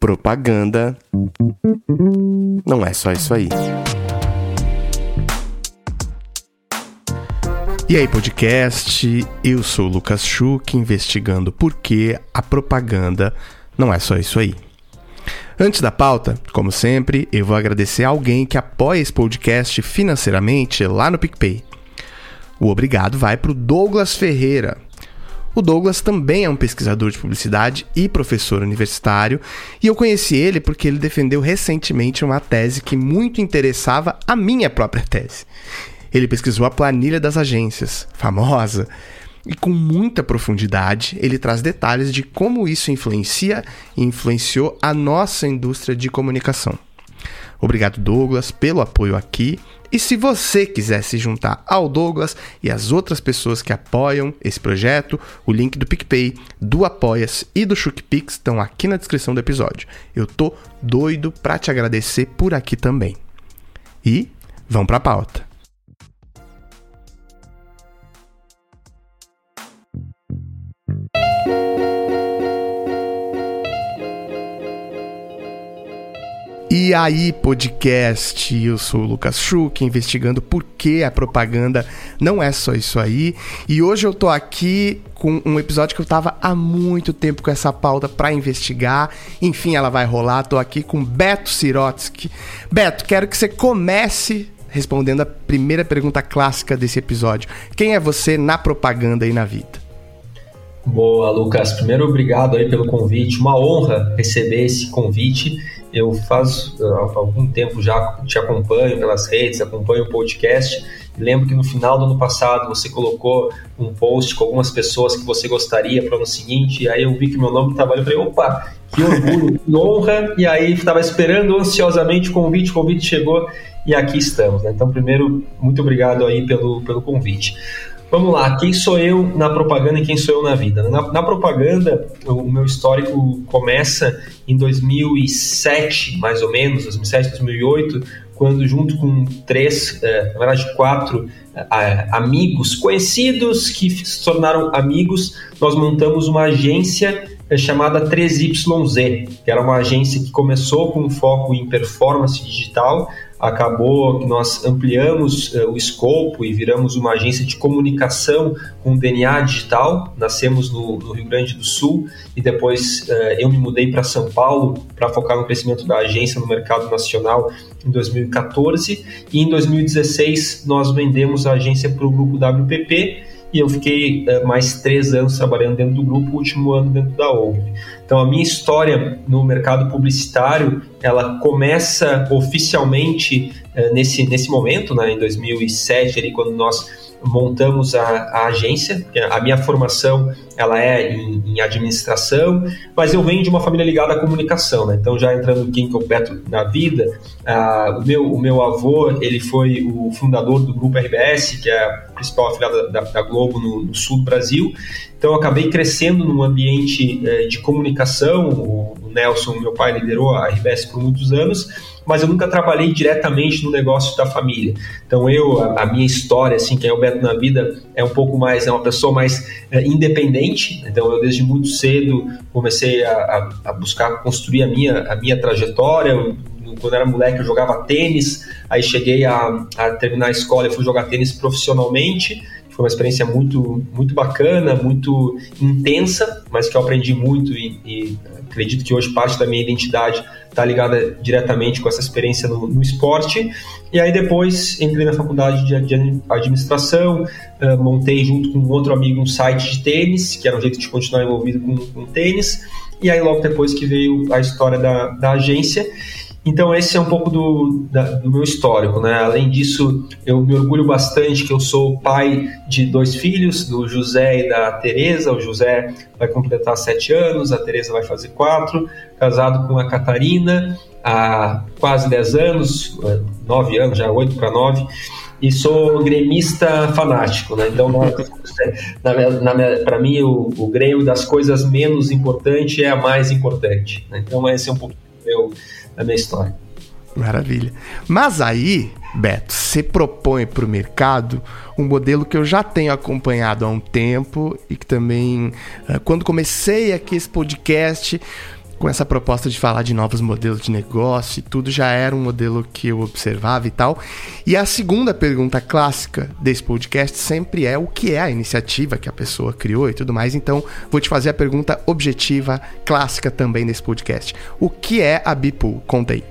Propaganda não é só isso aí. E aí, podcast? Eu sou o Lucas Schuch, investigando por que a propaganda não é só isso aí. Antes da pauta, como sempre, eu vou agradecer a alguém que apoia esse podcast financeiramente lá no PicPay. O obrigado vai para o Douglas Ferreira. O Douglas também é um pesquisador de publicidade e professor universitário, e eu conheci ele porque ele defendeu recentemente uma tese que muito interessava a minha própria tese. Ele pesquisou a planilha das agências, famosa, e com muita profundidade ele traz detalhes de como isso influencia e influenciou a nossa indústria de comunicação. Obrigado, Douglas, pelo apoio aqui. E se você quiser se juntar ao Douglas e às outras pessoas que apoiam esse projeto, o link do PicPay, do Apoias e do ShookPix estão aqui na descrição do episódio. Eu tô doido para te agradecer por aqui também. E vamos para a pauta. E aí, podcast, eu sou o Lucas Schuch, investigando por que a propaganda não é só isso aí. E hoje eu tô aqui com um episódio que eu tava há muito tempo com essa pauta para investigar. Enfim, ela vai rolar. Tô aqui com Beto Sirotsky. Beto, quero que você comece respondendo a primeira pergunta clássica desse episódio. Quem é você na propaganda e na vida? Boa, Lucas. Primeiro, obrigado aí pelo convite. Uma honra receber esse convite. Eu faz uh, algum tempo já te acompanho pelas redes, acompanho o podcast. Lembro que no final do ano passado você colocou um post com algumas pessoas que você gostaria para o ano seguinte, e aí eu vi que meu nome estava ali e falei, opa, que orgulho, que honra, e aí estava esperando ansiosamente o convite, o convite chegou e aqui estamos. Né? Então, primeiro, muito obrigado aí pelo, pelo convite. Vamos lá, quem sou eu na propaganda e quem sou eu na vida? Na, na, propaganda, o meu histórico começa em 2007, mais ou menos, 2007, 2008, quando junto com três, é, na verdade quatro é, amigos conhecidos que se tornaram amigos, nós montamos uma agência é, chamada 3YZ, que era uma agência que começou com foco em performance digital, acabou que nós ampliamos uh, o escopo e viramos uma agência de comunicação com DNA digital. Nascemos no, no Rio Grande do Sul e depois uh, eu me mudei para São Paulo para focar no crescimento da agência no mercado nacional em 2014 e em 2016 nós vendemos a agência para o grupo WPP e eu fiquei uh, mais três anos trabalhando dentro do grupo, o último ano dentro da Ogilvy. Então, a minha história no mercado publicitário, ela começa oficialmente nesse, nesse momento, né, em 2007, ali, quando nós montamos a, a, agência. A minha formação ela é em, em, administração, mas eu venho de uma família ligada à comunicação, né? Então já entrando aqui em completo na vida, uh, o, meu, o meu avô ele foi o fundador do grupo RBS, que é a principal afiliada da, da Globo no, no, sul do Brasil. Então acabei crescendo num ambiente uh, de comunicação. O, o Nelson, meu pai, liderou a RBS por muitos anos mas eu nunca trabalhei diretamente no negócio da família. Então eu, a, a minha história, assim, quem é o Beto na vida, é um pouco mais, é uma pessoa mais é, independente. Então eu desde muito cedo comecei a, a, a buscar construir a minha, a minha trajetória. Eu, quando era moleque eu jogava tênis, aí cheguei a, a terminar a escola e fui jogar tênis profissionalmente foi uma experiência muito, muito bacana, muito intensa, mas que eu aprendi muito e, e acredito que hoje parte da minha identidade está ligada diretamente com essa experiência no, no, esporte. E aí depois entrei na faculdade de, administração, uh, montei junto com outro amigo um site de tênis, que era um jeito de continuar envolvido com, com tênis. E aí logo depois que veio a história da, da agência. Então esse é um pouco do, da, do meu histórico, né? Além disso, eu me orgulho bastante que eu sou pai de dois filhos, do José e da Teresa. O José vai completar sete anos, a Teresa vai fazer quatro. Casado com a Catarina há quase dez anos, nove anos, já oito para nove e sou gremista fanático, né? Então, para mim, o, o Grêmio das coisas menos importantes é a mais importante. Né? Então, esse é um pouco meu, da minha história. Maravilha. Mas aí, Beto, você propõe para o mercado um modelo que eu já tenho acompanhado há um tempo e que também, eh, quando comecei aqui esse podcast, com essa proposta de falar de novos modelos de negócio e tudo, já era um modelo que eu observava e tal. E a segunda pergunta clássica desse podcast sempre é o que é a iniciativa que a pessoa criou e tudo mais. Então, vou te fazer a pergunta objetiva, clássica também desse podcast. O que é a Bipool? Conta aí.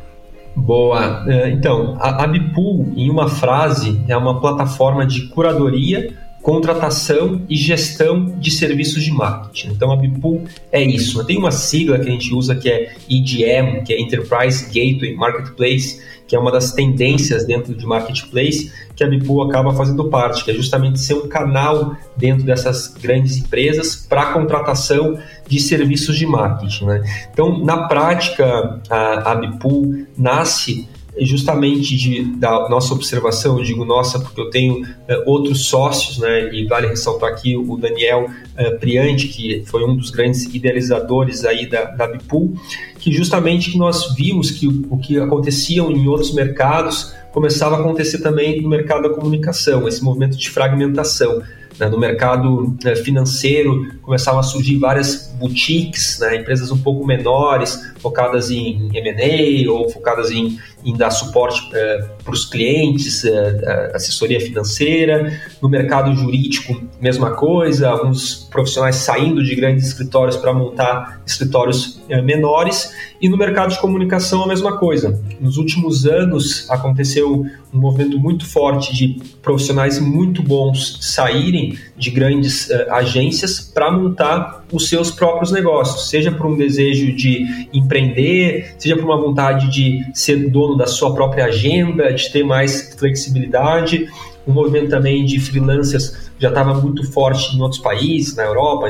Boa. É, então, a Bipool, em uma frase, é uma plataforma de curadoria contratação e gestão de serviços de marketing. Então a Bipool é isso. Tem uma sigla que a gente usa que é EGM, que é Enterprise Gateway Marketplace, que é uma das tendências dentro de marketplace que a Bipool acaba fazendo parte, que é justamente ser um canal dentro dessas grandes empresas para contratação de serviços de marketing. Né? Então, na prática, a, a Bipool nasce justamente de, da nossa observação, eu digo nossa porque eu tenho uh, outros sócios, né, e vale ressaltar aqui o Daniel uh, Priante, que foi um dos grandes idealizadores aí da, da Bipool, que justamente que nós vimos que o, o que acontecia em outros mercados começava a acontecer também no mercado da comunicação, esse movimento de fragmentação. Né, no mercado né, financeiro começavam a surgir várias boutiques, né, empresas um pouco menores, focadas em M&A ou focadas em, em dar suporte é, para os clientes, é, assessoria financeira. No mercado jurídico, mesma coisa, alguns profissionais saindo de grandes escritórios para montar escritórios é, menores. E no mercado de comunicação, a mesma coisa. Nos últimos anos, aconteceu um movimento muito forte de profissionais muito bons saírem de grandes agências para montar os seus próprios negócios, seja por um desejo de empreender, seja por uma vontade de ser dono da sua própria agenda, de ter mais flexibilidade. O movimento também de freelancers já estava muito forte em outros países, na Europa,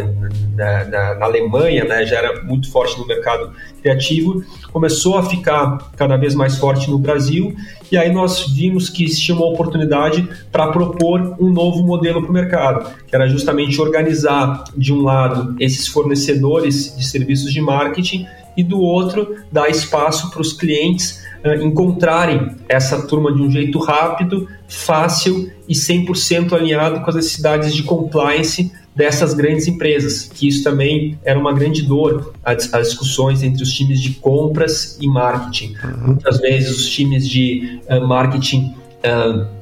na, na, na, Alemanha, né, já era muito forte no mercado criativo, começou a ficar cada vez mais forte no Brasil, e aí nós vimos que existia uma oportunidade para propor um novo modelo para o mercado, que era justamente organizar, de um lado, esses fornecedores de serviços de marketing, e do outro, dar espaço para os clientes encontrarem essa turma de um jeito rápido, fácil e 100% alinhado com as necessidades de compliance dessas grandes empresas, que isso também era uma grande dor, as, as discussões entre os times de compras e marketing. Uhum. Muitas vezes os times de uh, marketing uh,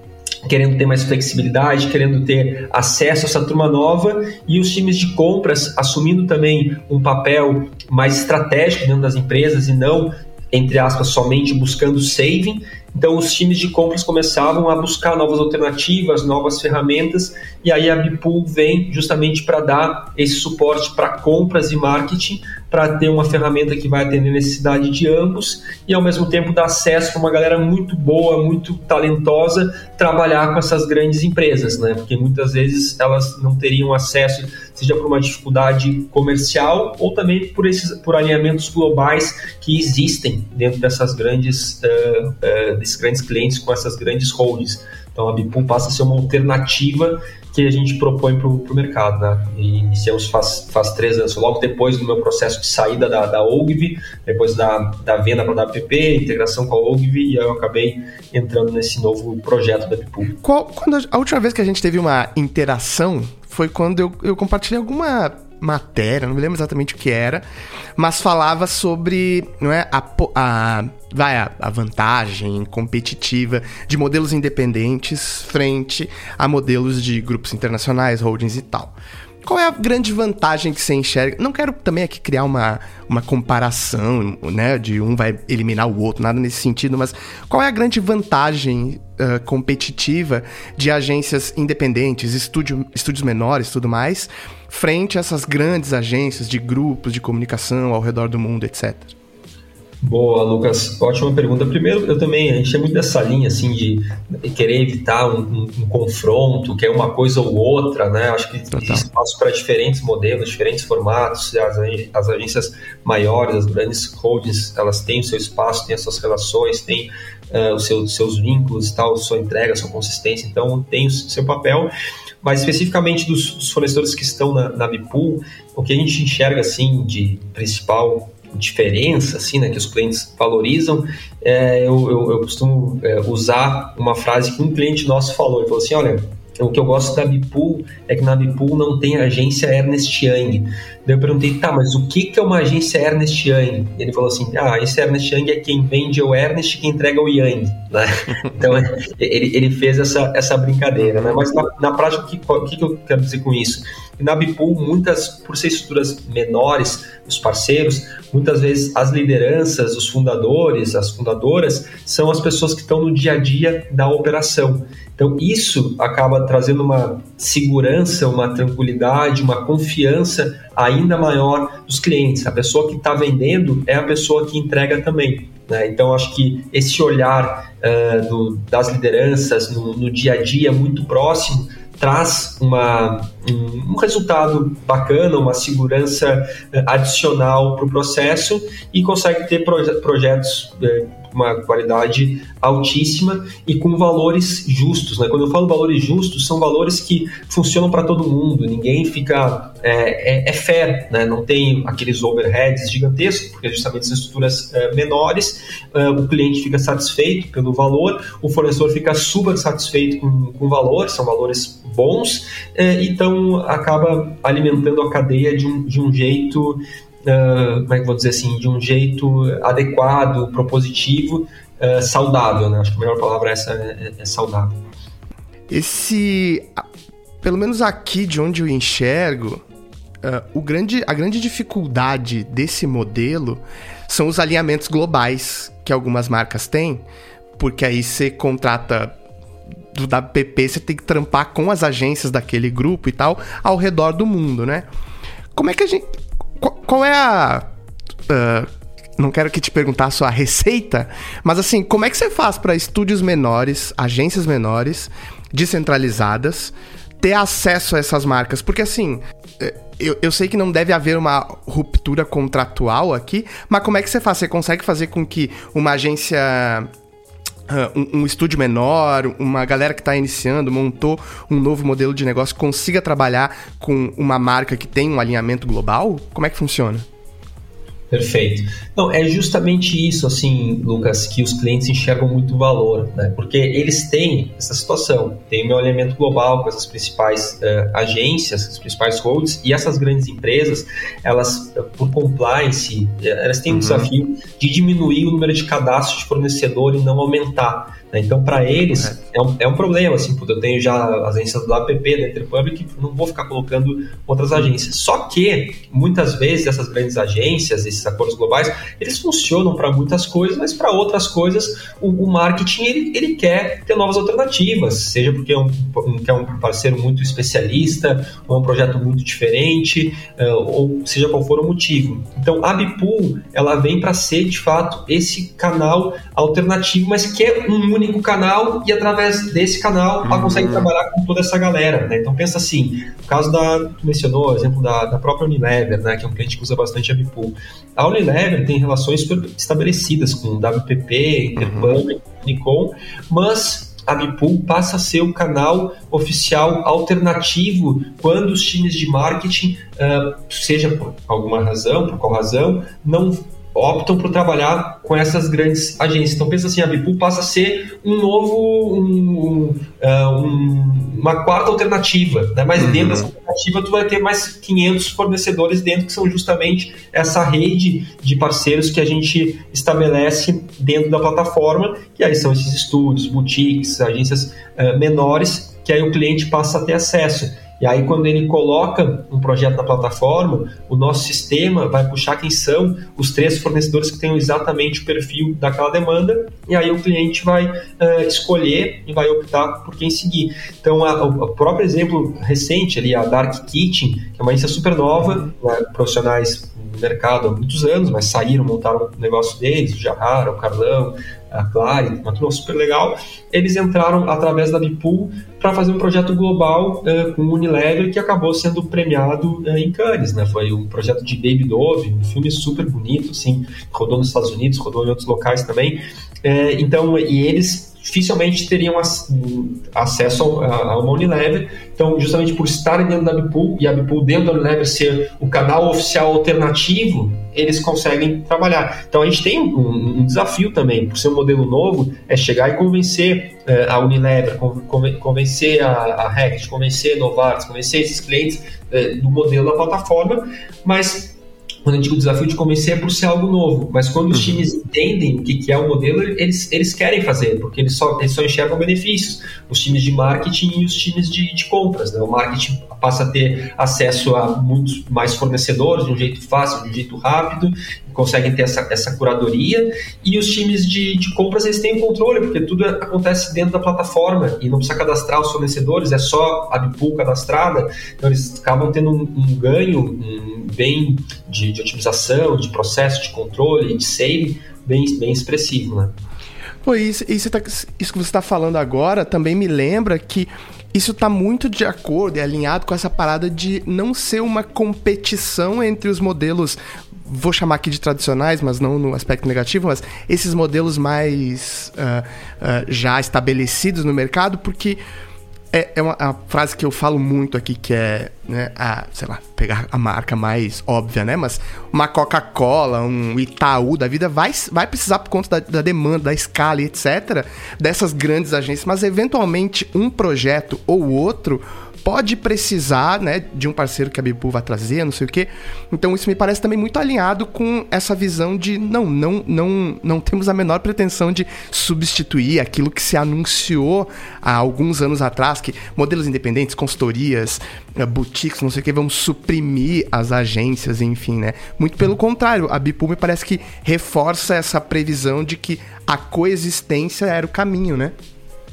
querendo ter mais flexibilidade, querendo ter acesso a essa turma nova e os times de compras assumindo também um papel mais estratégico dentro das empresas e não entre aspas, somente buscando saving. Então, os times de compras começavam a buscar novas alternativas, novas ferramentas, e aí a Bipool vem justamente para dar esse suporte para compras e marketing, para ter uma ferramenta que vai atender a necessidade de ambos e, ao mesmo tempo, dar acesso para uma galera muito boa, muito talentosa, trabalhar com essas grandes empresas, né? Porque muitas vezes elas não teriam acesso seja por uma dificuldade comercial ou também por esses por alinhamentos globais que existem dentro dessas grandes uh, uh, desses grandes clientes com essas grandes holdings. Então a Bipum passa a ser uma alternativa que a gente propõe para o mercado. Né? E iniciamos faz, faz três anos, logo depois do meu processo de saída da, da OGV, depois da, da venda para a WPP, integração com a OGV, e eu acabei entrando nesse novo projeto da Bipum. Qual, quando a última vez que a gente teve uma interação foi quando eu, eu compartilhei alguma matéria, não me lembro exatamente o que era, mas falava sobre não é, a, a, vai, a, vantagem competitiva de modelos independentes frente a modelos de grupos internacionais, holdings e tal. Qual é a grande vantagem que você enxerga? Não quero também aqui criar uma, uma comparação, né? De um vai eliminar o outro, nada nesse sentido, mas qual é a grande vantagem uh, competitiva de agências independentes, estúdio, estúdios menores tudo mais, frente a essas grandes agências de grupos de comunicação ao redor do mundo, etc? Boa, Lucas. Ótima pergunta. Primeiro, eu também, a gente é muito dessa linha, assim, de querer evitar um, um, um confronto, que é uma coisa ou outra, né? Acho que Total. existe espaço para diferentes modelos, diferentes formatos. As, as agências maiores, as grandes holdings, elas têm o seu espaço, têm as suas relações, têm uh, os seus, seus vínculos e tal, sua entrega, sua consistência, então tem o seu papel. Mas especificamente dos, dos fornecedores que estão na, na Bipool, o que a gente enxerga, assim, de principal diferença, assim, né, que os clientes valorizam, é, eu, eu, eu, costumo é, usar uma frase que um cliente nosso falou. Ele falou assim: olha, o que eu gosto da Bipool é que na Bipool não tem agência Ernest Young. Daí eu perguntei, tá, mas o que, que é uma agência Ernest Young? Ele falou assim, ah, esse Ernest Young é quem vende o Ernest e quem entrega o Young, né? Então ele, ele fez essa, essa brincadeira, né? Mas na, na prática, o que, o que eu quero dizer com isso? na Bipool, muitas, por ser estruturas menores, os parceiros, muitas vezes as lideranças, os fundadores, as fundadoras, são as pessoas que estão no dia a dia da operação. Então, isso acaba trazendo uma segurança, uma tranquilidade, uma confiança ainda maior dos clientes. A pessoa que está vendendo é a pessoa que entrega também. Né? Então, acho que esse olhar uh, do, das lideranças no, no dia a dia muito próximo traz uma, um, resultado bacana, uma segurança adicional para o processo e consegue ter proje projetos uma qualidade altíssima e com valores justos. Né? Quando eu falo valores justos, são valores que funcionam para todo mundo, ninguém fica. É, é, é né? não tem aqueles overheads gigantescos, porque justamente são estruturas é, menores, é, o cliente fica satisfeito pelo valor, o fornecedor fica super satisfeito com, com o valor, são valores bons, é, então acaba alimentando a cadeia de um, de um jeito uh, como é que vou dizer assim, de um jeito adequado, propositivo, uh, saudável, né? Acho que a melhor palavra é essa é, é saudável. Esse, pelo menos aqui de onde eu enxergo, uh, o grande, a grande dificuldade desse modelo são os alinhamentos globais que algumas marcas têm, porque aí você contrata do WPP, você tem que trampar com as agências daquele grupo e tal ao redor do mundo, né? Como é que a gente qual, qual é a. Uh, não quero que te perguntar a sua receita, mas assim, como é que você faz para estúdios menores, agências menores, descentralizadas, ter acesso a essas marcas? Porque assim, eh, eu, eu sei que não deve haver uma ruptura contratual aqui, mas como é que você faz? Você consegue fazer com que uma agência Um, um, estúdio menor, uma galera que está iniciando, montou um novo modelo de negócio, consiga trabalhar com uma marca que tem um alinhamento global? Como é que funciona? Perfeito. Não, é justamente isso, assim, Lucas, que os clientes enxergam muito valor, né? Porque eles têm essa situação, tem o meu alinhamento global com essas principais uh, agências, as principais holds, e essas grandes empresas, elas, por compliance, elas têm uhum. um desafio de diminuir o número de cadastros de fornecedor e não aumentar. Né? Então, para eles, é um, é um problema. Assim, eu tenho já as agências do APP, da Interpublic, não vou ficar colocando outras agências. Só que, muitas vezes, essas grandes agências, esses acordos globais, eles funcionam para muitas coisas, mas para outras coisas, o, o, marketing ele, ele quer ter novas alternativas, seja porque é um, um, quer um parceiro muito especialista, ou um projeto muito diferente, uh, ou seja qual for o motivo. Então, a Bipool, ela vem para ser, de fato, esse canal alternativo, mas que é um único canal e através desse canal uhum. ela consegue trabalhar com toda essa galera, né? Então pensa assim, no caso da, tu mencionou, o exemplo da, da própria Unilever, né, que é um cliente que usa bastante a Bipool. A Unilever tem relações super estabelecidas com WPP, Interpublic, uhum. Nikon, mas a Bipool passa a ser o canal oficial alternativo quando os times de marketing, uh, seja por alguma razão, por qual razão, não optam por trabalhar com essas grandes agências. Então pensa assim, a Bipool passa a ser um novo, um, uh, um, uma quarta alternativa, né? mas uhum. dentro dessa alternativa tu vai ter mais 500 fornecedores dentro que são justamente essa rede de parceiros que a gente estabelece dentro da plataforma, que aí são esses estúdios, boutiques, agências uh, menores, que aí o cliente passa a ter acesso. E aí, quando ele coloca um projeto na plataforma, o nosso sistema vai puxar quem são os três fornecedores que tenham exatamente o perfil daquela demanda, e aí o cliente vai uh, escolher e vai optar por quem seguir. Então, o próprio exemplo recente ali, a Dark Kitchen, que é uma agência super nova, né, profissionais no mercado há muitos anos, mas saíram, montaram o negócio deles, o Jarrara, o Carlão, a Clare, uma turma super legal, eles entraram através da Bipool para fazer um projeto global uh, com o Unilever que acabou sendo premiado uh, em Cannes, né? Foi um projeto de Baby Dove, um filme super bonito, assim, rodou nos Estados Unidos, rodou em outros locais também. Uh, então, e eles dificilmente teriam acesso a uma Unilever. Então, justamente por estarem dentro da Bipool e a Bipool dentro da Unilever ser o canal oficial alternativo, eles conseguem trabalhar. Então, a gente tem um, um desafio também, por ser um modelo novo, é chegar e convencer uh, a Unilever, convencer a, a Rect, convencer a Novartis, convencer esses clientes uh, do modelo da plataforma, mas quando eu digo desafio de convencer é por ser algo novo, mas quando os uhum. times entendem o que, que é o modelo, eles, eles querem fazer, porque eles só, eles só enxergam benefícios. Os times de marketing e os times de, de compras. Né? O marketing passa a ter acesso a muitos mais fornecedores de um jeito fácil, de um jeito rápido, conseguem ter essa, essa curadoria, e os times de, de compras eles têm controle, porque tudo acontece dentro da plataforma e não precisa cadastrar os fornecedores, é só a Bipool cadastrada, então eles acabam tendo um, um ganho um bem de, de otimização, de processo, de controle, de saving, bem, bem expressivo, né? Pô, isso, isso, tá, isso que você está falando agora também me lembra que isso está muito de acordo e alinhado com essa parada de não ser uma competição entre os modelos, vou chamar aqui de tradicionais, mas não no aspecto negativo, mas esses modelos mais uh, uh, já estabelecidos no mercado, porque é, é, uma, uma, frase que eu falo muito aqui, que é, né, a, sei lá, pegar a marca mais óbvia, né? Mas uma Coca-Cola, um Itaú da vida vai, vai precisar, por conta da, da, demanda, da escala etc., dessas grandes agências, mas eventualmente um projeto ou outro pode precisar, né, de um parceiro que a Bibu vai trazer, não sei o quê. Então isso me parece também muito alinhado com essa visão de não, não, não, não temos a menor pretensão de substituir aquilo que se anunciou há alguns anos atrás, que modelos independentes, consultorias, eh, boutiques, não sei o que, vão suprimir as agências, enfim, né? Muito pelo contrário, a Bipu me parece que reforça essa previsão de que a coexistência era o caminho, né?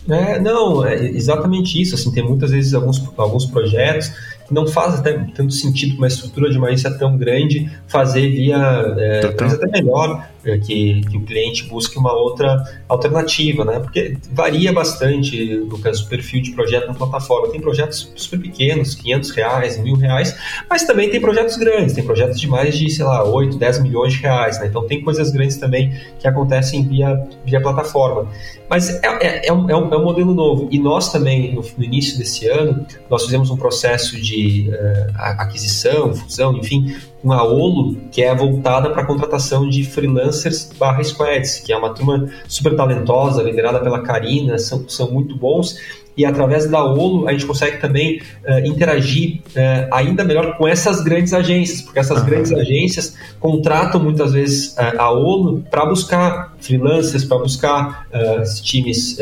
É, não, é exatamente isso. Assim, tem muitas vezes alguns, alguns projetos que não faz até tanto sentido uma estrutura de uma agência tão grande fazer via é, até melhor que, que, o cliente busque uma outra alternativa, né? Porque varia bastante, Lucas, o perfil de projeto na plataforma. Tem projetos super pequenos, 500 reais, mil reais, mas também tem projetos grandes, tem projetos de mais de, sei lá, 8, 10 milhões de reais, né? Então tem coisas grandes também que acontecem via, via plataforma. Mas é, é, é, um, é, um, é modelo novo. E nós também, no, no início desse ano, nós fizemos um processo de uh, aquisição, fusão, enfim, com a Olo, que é voltada para a contratação de freelancers barra squads, que é uma turma super talentosa, liderada pela Karina, são, são muito bons. E através da Olo a gente consegue também uh, interagir uh, ainda melhor com essas grandes agências, porque essas uhum. grandes agências contratam muitas vezes uh, a Olo para buscar freelancers, para buscar times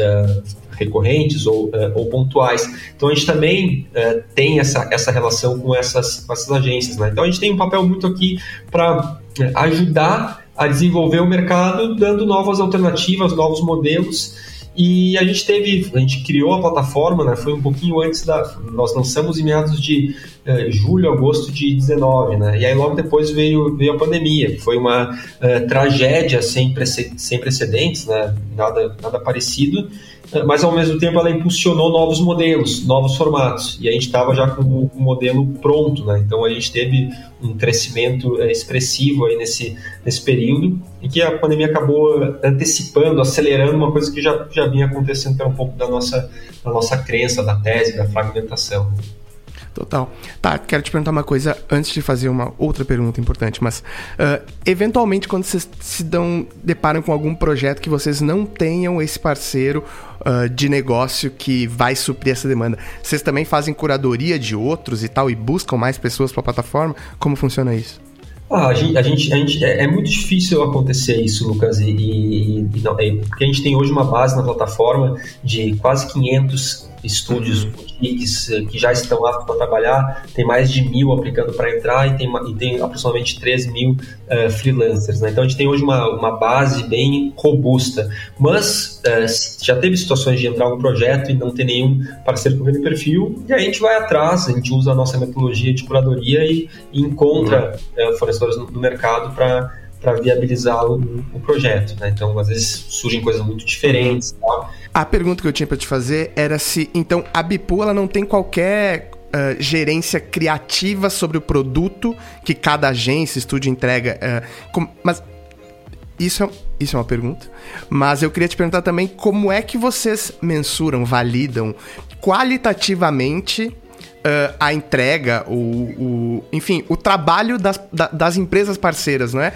recorrentes ou, uh, ou pontuais. Então a gente também uh, tem essa, essa relação com essas, com essas agências. Né? Então a gente tem um papel muito aqui para uh, ajudar a desenvolver o mercado, dando novas alternativas, novos modelos. E a gente teve, a gente criou a plataforma, né? Foi um pouquinho antes da. Nós lançamos em meados de eh, julho, agosto de 19, né? E aí logo depois veio, veio a pandemia, que foi uma tragédia sem, sem precedentes, né? Nada, nada parecido mas ao mesmo tempo ela impulsionou novos modelos, novos formatos, e a gente estava já com o modelo pronto, né? Então a gente teve um crescimento é, expressivo aí nesse, nesse período e que a pandemia acabou antecipando, acelerando uma coisa que já, já vinha acontecendo que era um pouco da nossa, da nossa crença, da tese, da fragmentação. Total. Tá, quero te perguntar uma coisa antes de fazer uma outra pergunta importante, mas uh, eventualmente quando vocês se dão, deparam com algum projeto que vocês não tenham esse parceiro uh, de negócio que vai suprir essa demanda, vocês também fazem curadoria de outros e tal e buscam mais pessoas para a plataforma? Como funciona isso? Ah, a gente, a gente, a gente é, é, muito difícil acontecer isso, Lucas, e, e, e não, é, porque a gente tem hoje uma base na plataforma de quase 500 estúdios uhum. boutiques eh, que já estão aptos para trabalhar, tem mais de mil aplicando para entrar e tem, e tem aproximadamente 3 mil uh, freelancers. Né? Então a gente tem hoje uma, uma base bem robusta, mas uh, já teve situações de entrar um projeto e não ter nenhum parceiro com aquele perfil, e aí a gente vai atrás, a gente usa a nossa metodologia de curadoria e, e encontra uhum. uh, fornecedores no, no mercado para para viabilizar o, o projeto. Né? Então, às vezes surgem coisas muito diferentes. Tá? A pergunta que eu tinha para te fazer era se, então, a Bipu ela não tem qualquer uh, gerência criativa sobre o produto que cada agência, estúdio entrega. Uh, com, mas isso é, isso é uma pergunta. Mas eu queria te perguntar também como é que vocês mensuram, validam qualitativamente Uh, a entrega, o, o, enfim, o trabalho das, das empresas parceiras, não é?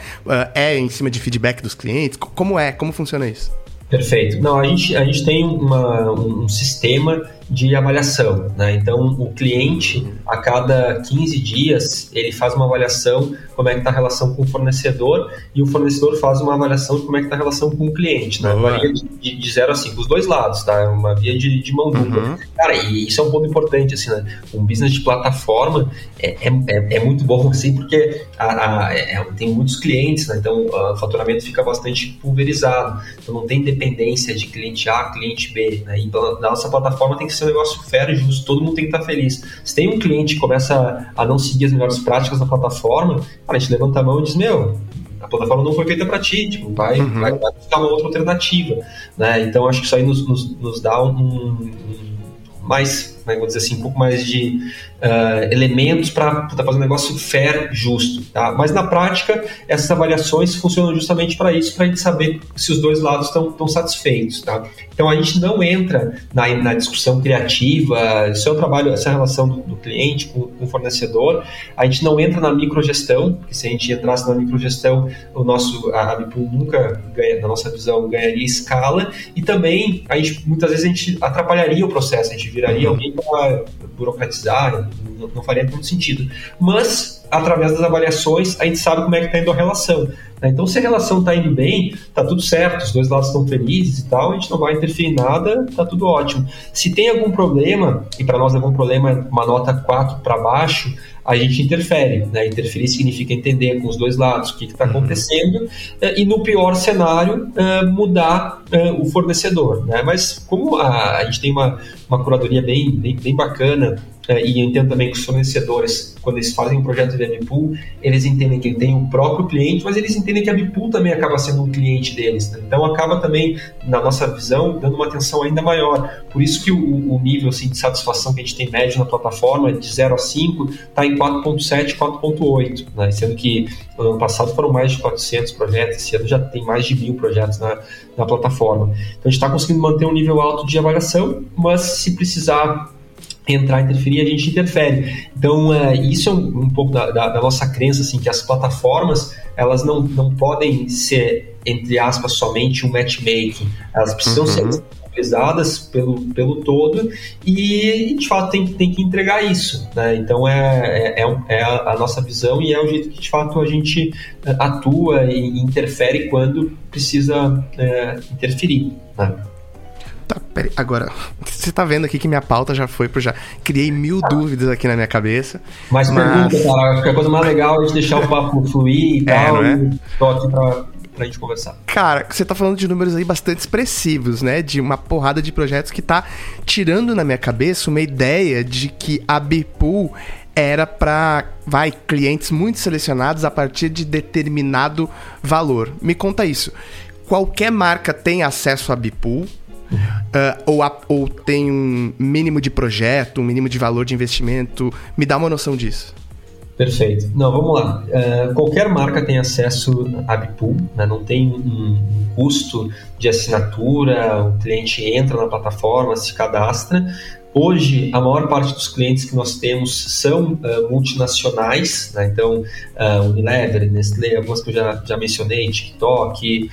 É em cima de feedback dos clientes? Como é? Como funciona isso? Perfeito. Não, a gente, a gente tem uma, um sistema de avaliação. Né? Então, o cliente, a cada 15 dias, ele faz uma avaliação como é que está a relação com o fornecedor e o fornecedor faz uma avaliação de como é que está a relação com o cliente. Né? Varia de, de 0 a 5, os dois lados, tá? É uma via de, de mão dupla. Uhum. Cara, e isso é um ponto importante, assim, né? Um business de plataforma é, é, é, é muito bom, assim, porque a, a, é, tem muitos clientes, né? Então, o faturamento fica bastante pulverizado. Então, não tem dependência de cliente A, cliente B, né? Então, a nossa plataforma tem que ser um negócio fair e justo, todo mundo tem que estar feliz. Se tem um cliente que começa a não seguir as melhores práticas da plataforma, a gente levanta a mão e diz, meu, a plataforma não foi feita para ti, tipo, vai, uhum. vai, vai buscar uma outra alternativa, né? Então acho que isso aí nos, nos, nos dá um, um mais, né, vou dizer assim, um pouco mais de uh, elementos para fazer um negócio fair, justo. Tá? Mas na prática, essas avaliações funcionam justamente para isso, para a gente saber se os dois lados estão satisfeitos. Tá? Então a gente não entra na, na discussão criativa, isso é o trabalho, essa relação do, do cliente com, com, o fornecedor. A gente não entra na microgestão, porque se a gente entrasse na microgestão, o nosso a, a nunca ganha, na nossa visão, ganharia escala e também a gente muitas vezes a gente atrapalharia o processo, a gente viraria uhum. alguém para burocratizar, não, não faria tanto sentido. Mas através das avaliações a gente sabe como é que está indo a relação. Né? Então, se a relação está indo bem, está tudo certo, os dois lados estão felizes e tal, a gente não vai interferir em nada, está tudo ótimo. Se tem algum problema, e para nós algum problema é uma nota 4 para baixo, a gente interfere. Né? Interferir significa entender com os dois lados o que está uhum. acontecendo eh, e, no pior cenário, eh, mudar eh, o fornecedor. Né? Mas como a, a gente tem uma, uma curadoria bem, bem, bem bacana e eu entendo também que os fornecedores, quando eles fazem um projeto de Abipool, eles entendem que ele tem o próprio cliente, mas eles entendem que a Abipool também acaba sendo um cliente deles. Né? Então acaba também, na nossa visão, dando uma atenção ainda maior. Por isso que o, o nível assim, de satisfação que a gente tem médio na plataforma, de 0 a 5, está em 4.7, 4.8, né? sendo que no ano passado foram mais de 400 projetos, esse ano já tem mais de mil projetos na, na plataforma. Então a gente está conseguindo manter um nível alto de avaliação, mas se precisar entrar, interferir, a gente interfere. Então, é, isso é um, um pouco da, da, da, nossa crença, assim, que as plataformas, elas não, não podem ser, entre aspas, somente um matchmaking. Elas precisam uhum. ser utilizadas pelo, pelo todo e, de fato, tem, tem que entregar isso. Né? Então, é, é, é, a nossa visão e é o jeito que, de fato, a gente é, atua e interfere quando precisa é, interferir. Né? Tá, peraí, agora, você tá vendo aqui que minha pauta já foi pro já. Criei mil dúvidas aqui na minha cabeça. Mas, mas... pergunta, cara, acho que a coisa mais legal é de deixar o papo fluir e é, tal. Não é? Tô aqui pra, pra gente conversar. Cara, você tá falando de números aí bastante expressivos, né? De uma porrada de projetos que tá tirando na minha cabeça uma ideia de que a Bipool era para vai clientes muito selecionados a partir de determinado valor. Me conta isso. Qualquer marca tem acesso a Bipool? Uh, ou, a, ou tem um mínimo de projeto, um mínimo de valor de investimento? Me dá uma noção disso. Perfeito. Não, vamos lá. Uh, qualquer marca tem acesso a Bipool, né? não tem um, custo de assinatura, o cliente entra na plataforma, se cadastra. Hoje, a maior parte dos clientes que nós temos são uh, multinacionais, né? então uh, Unilever, Nestlé, algumas que eu já, já mencionei, TikTok,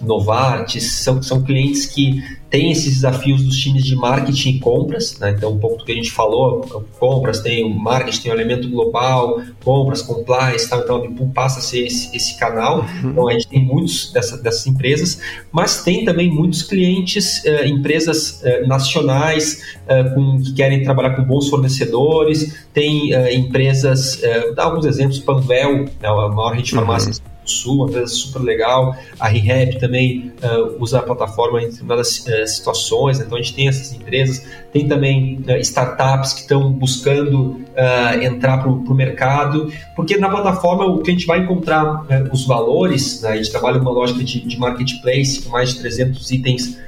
Novartis, são, são clientes que tem esses desafios dos times de marketing e compras, né? então um pouco do que a gente falou, compras tem o marketing, tem o elemento global, compras, compliance, tá? então a Bipool passa a ser esse, esse canal, uhum. então a gente tem muitos dessa, dessas empresas, mas tem também muitos clientes, uh, empresas uh, nacionais uh, com, que querem trabalhar com bons fornecedores, tem empresas, dá alguns exemplos, Panvel, né, a maior rede de uhum. Sul, uma empresa super legal. A ReHap também uh, usa a plataforma em determinadas uh, situações, então a gente tem essas empresas. Tem também uh, startups que estão buscando entrar para o mercado, porque na plataforma o que a gente vai encontrar os valores, né, a gente trabalha numa lógica de, de marketplace com mais de 300 itens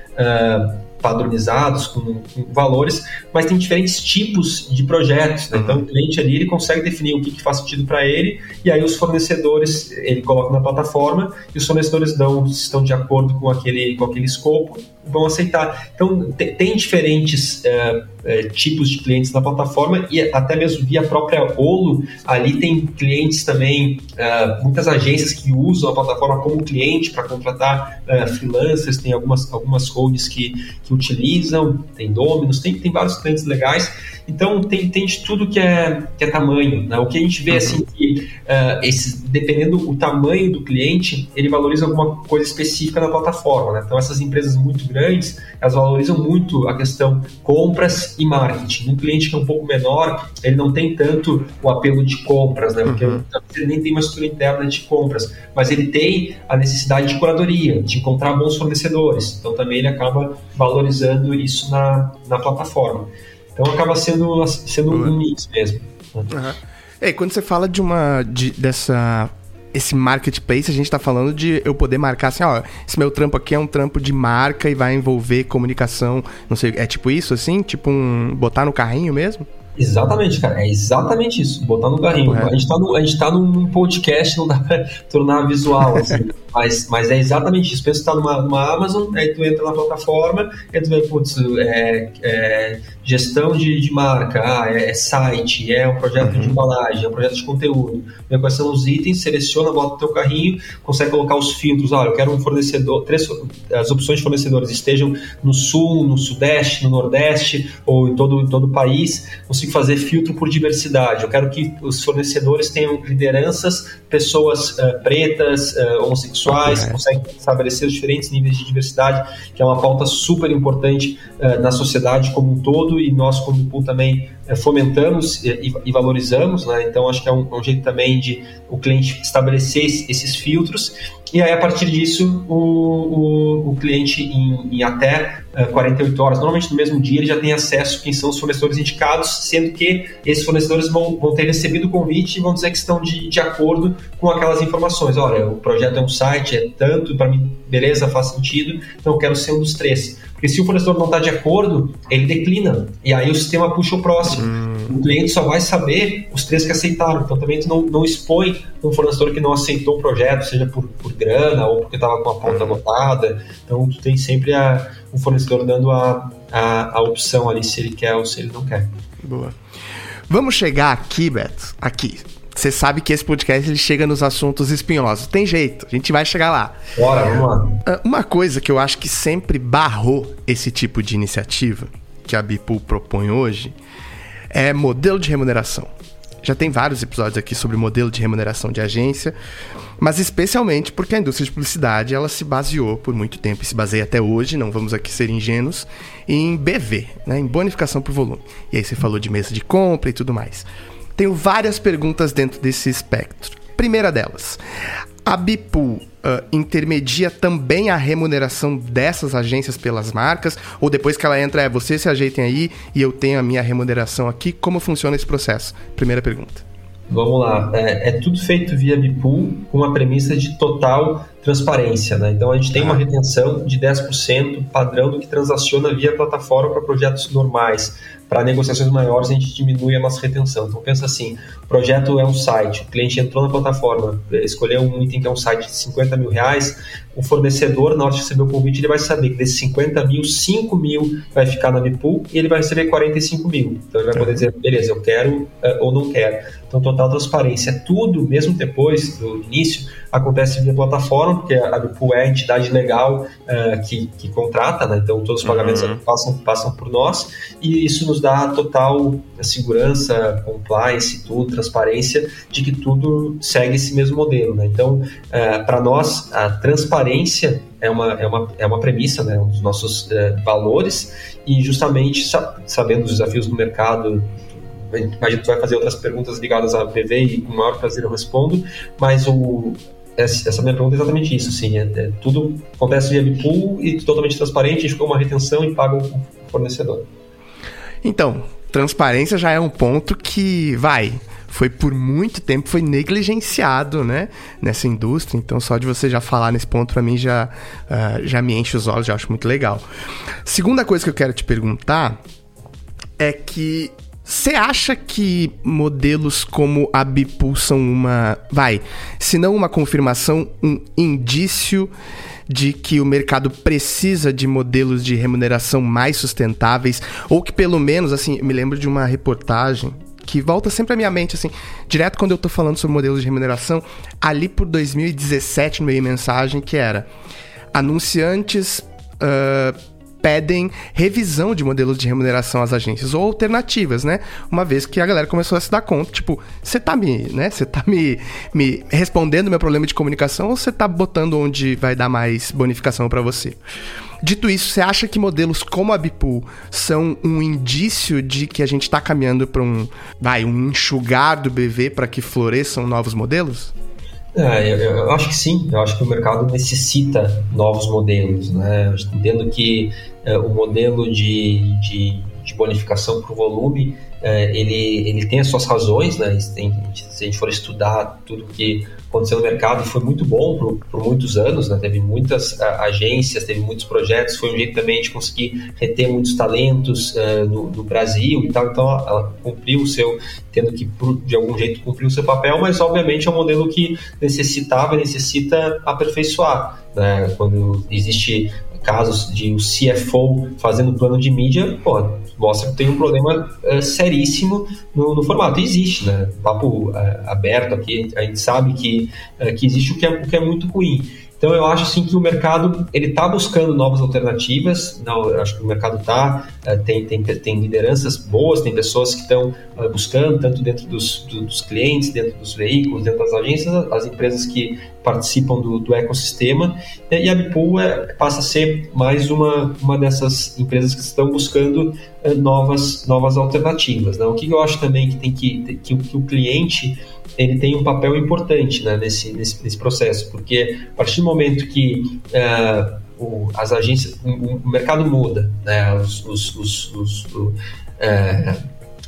padronizados, com, com, valores, mas tem diferentes tipos de projetos. Né? Então, o cliente ali ele consegue definir o que, que faz sentido para ele, e aí os fornecedores ele coloca na plataforma e os fornecedores dão se estão de acordo com aquele, com aquele escopo, vão aceitar. Então, tem diferentes uh, uh, tipos de clientes na plataforma e até mesmo via própria Olo, ali tem clientes também, uh, muitas agências que usam a plataforma como cliente para contratar freelancers, tem algumas, algumas holds que, que utilizam, tem Dominos, tem, tem vários clientes legais. Então, tem, tem de tudo que é, que é tamanho. Né? O que a gente vê, assim, que uh, esses, dependendo do tamanho do cliente, ele valoriza alguma coisa específica na plataforma. Né? Então, essas empresas muito grandes, elas valorizam muito a questão compras e marketing. Um cliente que é um pouco menor, ele não tem tanto o apelo de compras, né? porque uhum. ele nem tem uma estrutura interna de compras, mas ele tem a necessidade de curadoria, de encontrar bons fornecedores. Então, também ele acaba valorizando isso na, na plataforma. Então acaba sendo, sendo um mix mesmo. Uhum. É, quando você fala de uma. De, dessa. Esse marketplace, a gente está falando de eu poder marcar assim, ó, esse meu trampo aqui é um trampo de marca e vai envolver comunicação, não sei, é tipo isso assim? Tipo um. botar no carrinho mesmo? Exatamente, cara. É exatamente isso. Botar no carrinho. A gente, tá no, a gente tá num podcast, não dá pra tornar visual, assim. mas, mas é exatamente isso. Pensa que tá numa, numa Amazon, aí tu entra na plataforma, e tu vê, putz, é, é gestão de, de marca, ah, é, é, site, é um projeto uhum. de embalagem, é um projeto de conteúdo. Vê quais são os itens, seleciona, bota no teu carrinho, consegue colocar os filtros. Olha, eu quero um fornecedor, três, as opções de fornecedores estejam no sul, no sudeste, no nordeste, ou em todo, em todo o país. Consigo fazer filtro por diversidade. Eu quero que os fornecedores tenham lideranças, pessoas uh, pretas, uh, homossexuais, uhum. conseguem estabelecer os diferentes níveis de diversidade, que é uma pauta super importante uh, na sociedade como um todo e nós, como pool, também é, fomentamos e, e valorizamos, né? Então, acho que é um, um, jeito também de o cliente estabelecer esses filtros e aí, a partir disso, o, o, o cliente, em, em até uh, 48 horas, normalmente no mesmo dia, ele já tem acesso a quem são os fornecedores indicados, sendo que esses fornecedores vão, vão ter recebido o convite e vão dizer que estão de, de acordo com aquelas informações. Olha, o projeto é um site, é tanto, para mim, beleza, faz sentido, então eu quero ser um dos três. Porque se o fornecedor não está de acordo, ele declina. E aí o sistema puxa o próximo. Hum. O cliente só vai saber os três que aceitaram. Então também tu não, não expõe um fornecedor que não aceitou o projeto, seja por, por grana ou porque estava com a ponta hum. lotada. Então tu tem sempre a, o fornecedor dando a, a, a opção ali se ele quer ou se ele não quer. Boa. Vamos chegar aqui, Beto, aqui. Você sabe que esse podcast ele chega nos assuntos espinhosos. Tem jeito, a gente vai chegar lá. Bora, vamos lá. Ah, uma coisa que eu acho que sempre barrou esse tipo de iniciativa que a Bipool propõe hoje é modelo de remuneração. Já tem vários episódios aqui sobre modelo de remuneração de agência, mas especialmente porque a indústria de publicidade ela se baseou por muito tempo e se baseia até hoje, não vamos aqui ser ingênuos, em BV, né, em bonificação por volume. E aí você falou de mesa de compra e tudo mais. Tenho várias perguntas dentro desse espectro. Primeira delas, a Bipool uh, intermedia também a remuneração dessas agências pelas marcas? Ou depois que ela entra, é vocês se ajeitem aí e eu tenho a minha remuneração aqui? Como funciona esse processo? Primeira pergunta. Vamos lá. É, é tudo feito via Bipool com a premissa de total transparência. Né? Então a gente tem uma retenção de 10% padrão do que transaciona via plataforma para projetos normais para negociações maiores a gente diminui a nossa retenção. Então pensa assim, o projeto é um site, o cliente entrou na plataforma, escolheu um item que é um site de 50 mil reais, o fornecedor, na hora de receber o convite, ele vai saber que desses 50 mil, 5 mil vai ficar na Bipool e ele vai receber 45 mil. Então ele vai poder dizer, beleza, eu quero uh, ou não quero. Então total transparência. Tudo, mesmo depois do início, acontece via plataforma, porque a Bipool é a entidade legal uh, que, que contrata, né? então todos os pagamentos uhum. passam, passam por nós e isso nos dá total segurança, compliance, tudo, transparência de que tudo segue esse mesmo modelo. Né? Então, uh, para nós, a transparência é uma, é uma, é uma premissa, né? um dos nossos uh, valores e justamente sabendo os desafios do mercado imagino que tu vai fazer outras perguntas ligadas à PV e com o maior prazer eu respondo, mas o, essa minha pergunta é exatamente isso, assim, é, é, tudo acontece via Bipool e totalmente transparente, a gente uma retenção e paga o fornecedor. Então, transparência já é um ponto que vai foi por muito tempo foi negligenciado, né, nessa indústria. Então, só de você já falar nesse ponto para mim já, uh, já me enche os olhos, já acho muito legal. Segunda coisa que eu quero te perguntar é que você acha que modelos como a Bipool são uma. Vai, se não uma confirmação, um indício de que o mercado precisa de modelos de remuneração mais sustentáveis? Ou que pelo menos, assim, me lembro de uma reportagem que volta sempre à minha mente, assim, direto quando eu tô falando sobre modelos de remuneração, ali por 2017, no meio mensagem, que era anunciantes. Uh, pedem revisão de modelos de remuneração às agências ou alternativas, né? Uma vez que a galera começou a se dar conta, tipo, você tá me, né? Você tá me, me respondendo meu problema de comunicação ou você tá botando onde vai dar mais bonificação para você? Dito isso, você acha que modelos como a Bipool são um indício de que a gente está caminhando para um, vai, um enxugar do BV para que floresçam novos modelos? É, eu, eu, acho que sim. Eu acho que o mercado necessita novos modelos. Né? Entendo que é, o modelo de, de, de bonificação por volume é, ele, ele tem as suas razões, né? Tem, se a gente for estudar tudo que aconteceu no mercado, foi muito bom por, por muitos anos, né? Teve muitas a, agências, teve muitos projetos, foi um jeito também de conseguir reter muitos talentos uh, no, no, Brasil e tal. Então, ela cumpriu o seu, tendo que, de algum jeito, cumprir o seu papel, mas obviamente é um modelo que necessitava e necessita aperfeiçoar. Né? Quando existe casos de o CFO fazendo plano de mídia, pô, mostra que tem um problema uh, seríssimo no, no, formato. Existe, né? Papo uh, aberto aqui, a gente sabe que, uh, que existe o que, é, o que é muito ruim. Então eu acho assim que o mercado ele está buscando novas alternativas. Não, eu acho que o mercado está eh, tem, tem, tem lideranças boas, tem pessoas que estão eh, buscando tanto dentro dos, dos clientes, dentro dos veículos, dentro das agências, as empresas que participam do, do ecossistema. E a Bipool é, passa a ser mais uma, uma dessas empresas que estão buscando eh, novas, novas alternativas. Né? O que eu acho também que tem que, que, que o cliente ele tem um papel importante né, nesse, nesse, nesse, processo, porque a partir do momento que uh, o, as agências, o, o, mercado muda, né, os, os, os, os uh,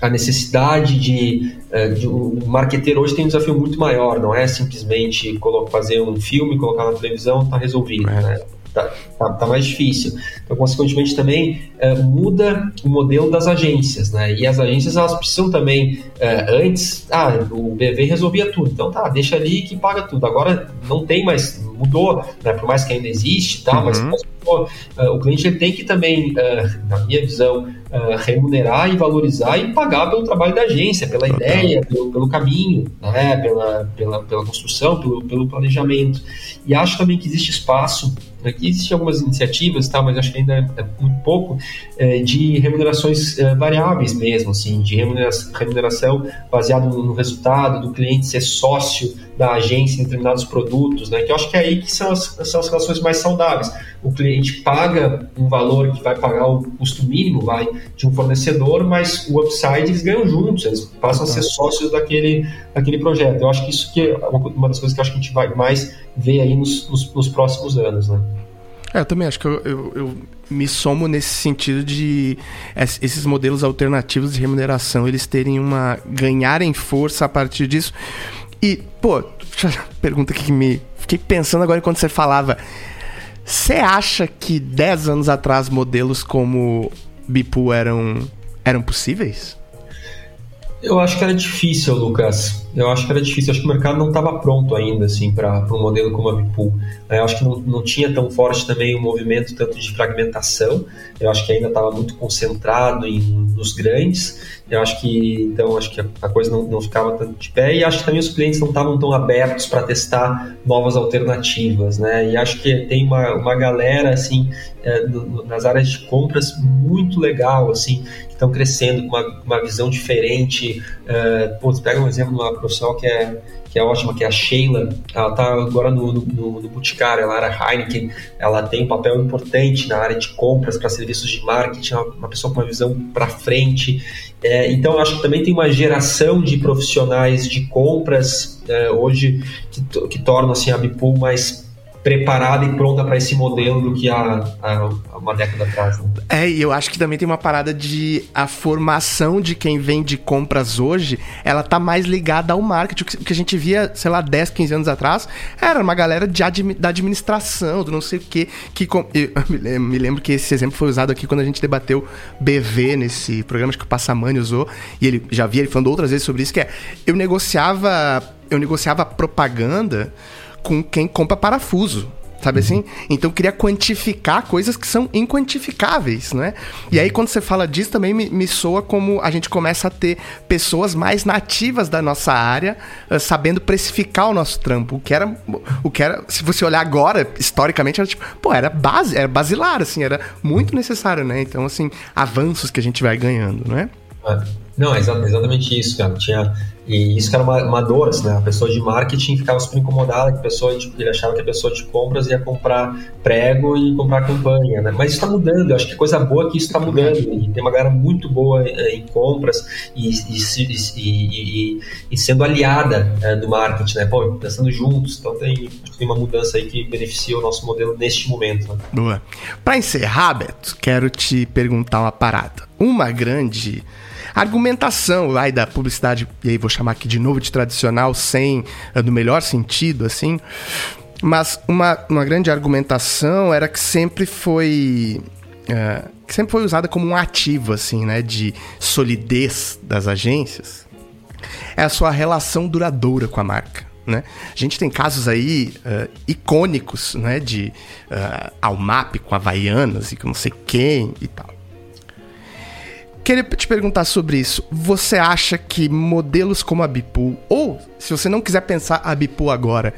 a necessidade de, uh, de, o marqueteiro hoje tem um desafio muito maior, não é simplesmente fazer um filme, colocar na televisão, está resolvido, é. né? Tá, tá, tá, mais difícil. Então, consequentemente, também é, muda o modelo das agências, né? E as agências, elas precisam também, é, antes, ah, o BV resolvia tudo, então tá, deixa ali que paga tudo. Agora não tem mais, mudou, né? Por mais que ainda existe, tá? Uhum. Mas uh, o cliente tem que também, uh, na minha visão, uh, remunerar e valorizar e pagar pelo trabalho da agência, pela ideia, pelo, pelo caminho, né? pela, pela, pela construção, pelo, pelo planejamento. E acho também que existe espaço Aqui existem algumas iniciativas, tá, mas acho que ainda é, muito pouco, é, de remunerações é, variáveis mesmo, assim, de remuneração, remuneração baseada no, resultado, do cliente ser sócio da agência em determinados produtos, né, que eu acho que é aí que são as, são as relações mais saudáveis. O cliente paga um valor que vai pagar o custo mínimo vai, de um fornecedor, mas o upside eles ganham juntos, eles passam a ser sócios daquele, daquele projeto. Eu acho que isso que é uma das coisas que acho que a gente vai mais ver aí nos, nos, nos próximos anos, né. É, eu também acho que eu, eu, eu, me somo nesse sentido de esses modelos alternativos de remuneração eles terem uma ganharem força a partir disso. E, pô, pergunta que me fiquei pensando agora enquanto você falava. Você acha que 10 anos atrás modelos como Bipu eram eram possíveis? Eu acho que era difícil, Lucas. Eu acho que era difícil. Eu acho que o mercado não estava pronto ainda, assim, para um modelo como a Bipool. Eu acho que não, não tinha tão forte também o movimento tanto de fragmentação. Eu acho que ainda estava muito concentrado em, nos grandes. Eu acho que, então, acho que a coisa não, não ficava tanto de pé. E acho que também os clientes não estavam tão abertos para testar novas alternativas, né? E acho que tem uma, uma galera, assim, é, nas áreas de compras muito legal, assim, estão crescendo com uma, uma visão diferente. Uh, putz, pega um exemplo de uma profissional que é, que é ótima, que é a Sheila. Ela está agora no, no, no, Boticário, ela era Heineken. Ela tem um papel importante na área de compras para serviços de marketing, é uma pessoa com uma visão para frente. É, então, acho que também tem uma geração de profissionais de compras é, hoje que, que tornam assim, a Bipool mais preparada e pronta para esse modelo do que há, há uma década atrás. Né? É, e eu acho que também tem uma parada de a formação de quem vende compras hoje, ela tá mais ligada ao marketing. O que a gente via, sei lá, 10, 15 anos atrás, era uma galera de admi da administração, do não sei o quê, que eu me lembro que esse exemplo foi usado aqui quando a gente debateu BV nesse programa que o Passamani usou, e ele já via ele falando outras vezes sobre isso, que é, eu negociava, eu negociava propaganda com quem compra parafuso. Sabe assim? Então queria quantificar coisas que são inquantificáveis, né? E aí, quando você fala disso, também me, me soa como a gente começa a ter pessoas mais nativas da nossa área, uh, sabendo precificar o nosso trampo. O que era. O que era. Se você olhar agora, historicamente, era tipo, pô, era base, era basilar, assim, era muito necessário, né? Então, assim, avanços que a gente vai ganhando, né? É. Não, é exatamente isso, cara. Tinha e isso que era uma, uma dor, assim, né? A pessoa de marketing ficava super incomodada, que a pessoa, tipo, ele achava que a pessoa de compras ia comprar prego e comprar campanha, né? Mas isso está mudando, eu acho que coisa boa é que isso está mudando. E tem uma galera muito boa eh, em compras e, e, e, e sendo aliada é, do marketing, né? Pô, pensando juntos. Então tem, tem uma mudança aí que beneficia o nosso modelo neste momento. Né? Boa. Para encerrar, Beto, quero te perguntar uma parada. Uma grande argumentação lá da publicidade, e aí vou chamar aqui de novo de tradicional, sem, eh, no melhor sentido, assim. Mas uma, uma grande argumentação era que sempre foi. Uh, que sempre foi usada como um ativo, assim, né? De solidez das agências. É a sua relação duradoura com a marca. Né? A gente tem casos aí uh, icônicos, né? De uh, Almap com Havaianas e com não sei quem e tal queria te perguntar sobre isso. Você acha que modelos como a Bipool, ou se você não quiser pensar a Bipool agora,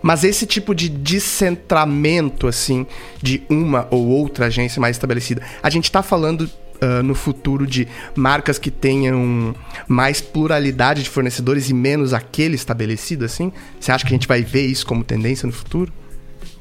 mas esse tipo de descentramento, assim, de uma ou outra agência mais estabelecida, a gente está falando Uh, no futuro de marcas que tenham mais pluralidade de fornecedores e menos aquele estabelecido, assim? Você acha que a gente vai ver isso como tendência no futuro?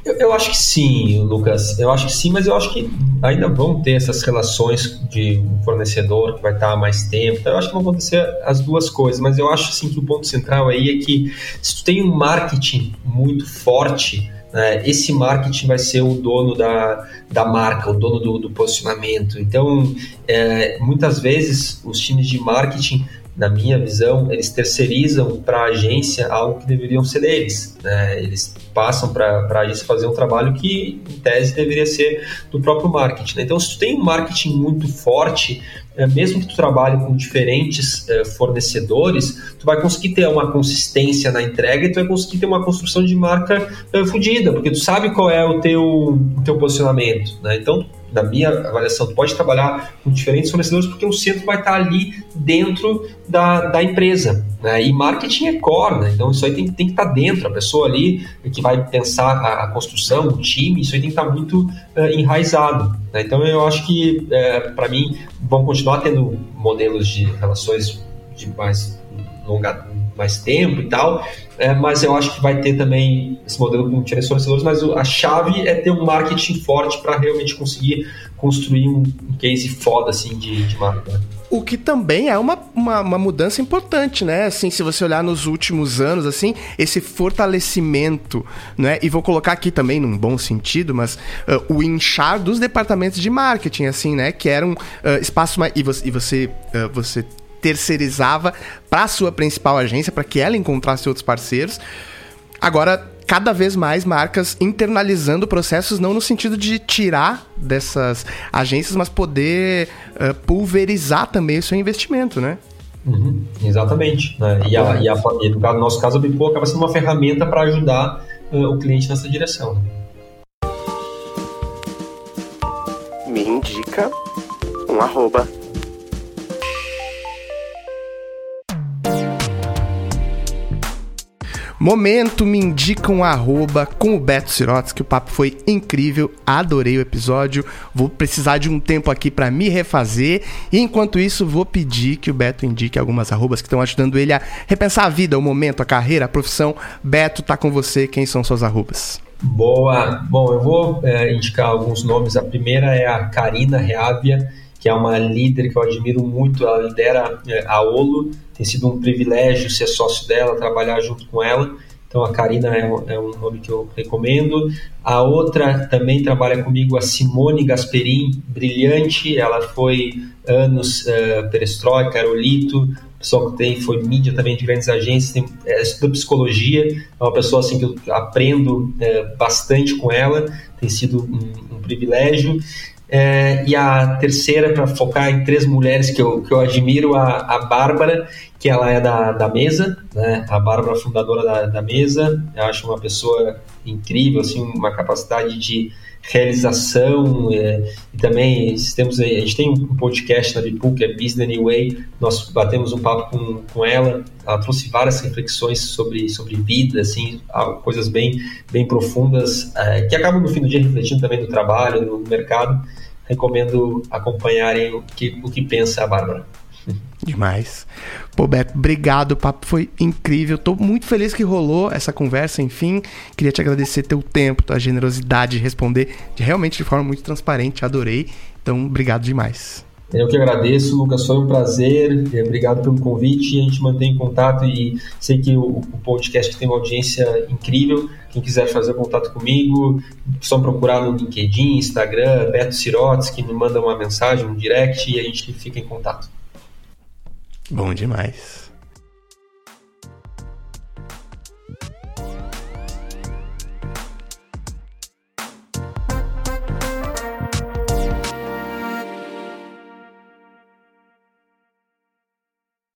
Eu, eu, acho que sim, Lucas. Eu acho que sim, mas eu acho que ainda vão ter essas relações de um fornecedor que vai estar há mais tempo. Então, eu acho que vão acontecer as duas coisas, mas eu acho sim que o ponto central aí é que se tu tem um marketing muito forte, né, esse marketing vai ser o dono da, da marca, o dono do, do posicionamento. Então, é, muitas vezes os times de marketing na minha visão, eles terceirizam para a agência algo que deveriam ser deles. Né? Eles passam para a agência fazer um trabalho que, em tese, deveria ser do próprio marketing. Né? Então, se tu tem um marketing muito forte, é, mesmo que tu trabalhe com diferentes é, fornecedores, tu vai conseguir ter uma consistência na entrega e tu vai conseguir ter uma construção de marca é, fodida, porque tu sabe qual é o teu, o teu posicionamento. Né? Então, na minha avaliação, pode trabalhar com diferentes fornecedores porque o centro vai estar ali dentro da, da empresa. Né? E marketing é core, né? então isso aí tem, tem que estar dentro. A pessoa ali que vai pensar a, a construção, o time, isso aí tem que estar muito uh, enraizado. Né? Então eu acho que, uh, para mim, vão continuar tendo modelos de relações de mais longa, mais tempo e tal, é, mas eu acho que vai ter também esse modelo com diferentes fornecedores, mas a chave é ter um marketing forte para realmente conseguir construir um, case foda assim de, de marca. O que também é uma, uma, uma, mudança importante, né? Assim, se você olhar nos últimos anos, assim, esse fortalecimento, né? E vou colocar aqui também num bom sentido, mas uh, o inchar dos departamentos de marketing, assim, né? Que eram uh, espaços mais... E você, e você, uh, você terceirizava para a sua principal agência, para que ela encontrasse outros parceiros. Agora, cada vez mais marcas internalizando processos, não no sentido de tirar dessas agências, mas poder uh, pulverizar também o seu investimento, né? Uhum, exatamente. Né? E, a, e, a, e, no nosso caso, a Bipo acaba sendo uma ferramenta para ajudar uh, o cliente nessa direção. Né? Me indica um arroba Momento me indica um arroba com o Beto que O papo foi incrível, adorei o episódio. Vou precisar de um tempo aqui para me refazer. E enquanto isso, vou pedir que o Beto indique algumas arrobas que estão ajudando ele a repensar a vida, o momento, a carreira, a profissão. Beto, tá com você. Quem são suas arrobas? Boa. Bom, eu vou é, indicar alguns nomes. A primeira é a Karina Reávia que é uma líder que eu admiro muito, ela lidera é, a Olo, tem sido um privilégio ser sócio dela, trabalhar junto com ela, Então a Karina é é um, nome que eu recomendo. A outra também trabalha comigo, a Simone Gasperin, brilhante. Ela foi anos uh, perestroika, aerolito, pessoa que tem, foi mídia também de grandes agências, tem, é, estuda psicologia, é uma pessoa assim que eu aprendo é, bastante com ela, tem sido um, um privilégio. É, e a terceira, para focar em três mulheres que eu, que eu admiro, a, a Bárbara, que ela é da, da mesa, né? a Bárbara, fundadora da, da mesa, eu acho uma pessoa incrível, assim, uma capacidade de realização é, e também temos a gente tem um podcast na Bipu que é Business Anyway nós batemos um papo com, com ela ela trouxe várias reflexões sobre sobre vida assim coisas bem bem profundas é, que acabam no fim do dia refletindo também no trabalho no mercado. Recomendo acompanharem o que o que pensa a Bárbara Demais. Pô, Beto, obrigado. O papo foi incrível. Tô muito feliz que rolou essa conversa, enfim. Queria te agradecer teu tempo, tua generosidade de responder de, realmente de forma muito transparente. Adorei. Então, obrigado demais. Eu que agradeço, Lucas. Foi um prazer. É, obrigado pelo convite. A gente mantém contato e sei que o, podcast tem uma audiência incrível. Quem quiser fazer contato comigo, só procurar no LinkedIn, Instagram, Beto Sirotes, que me manda uma mensagem, um direct e a gente fica em contato. Bom demais.